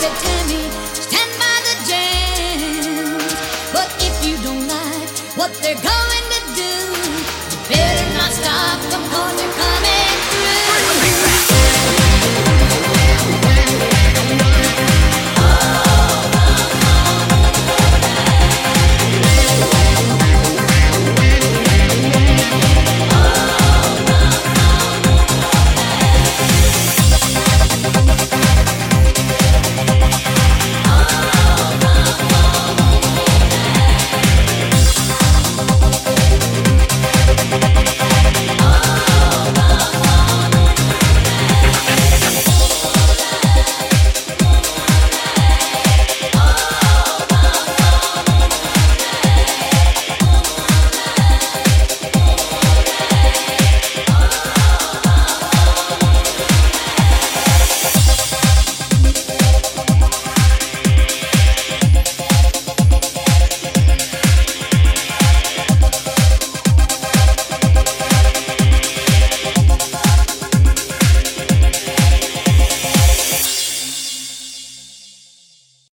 September.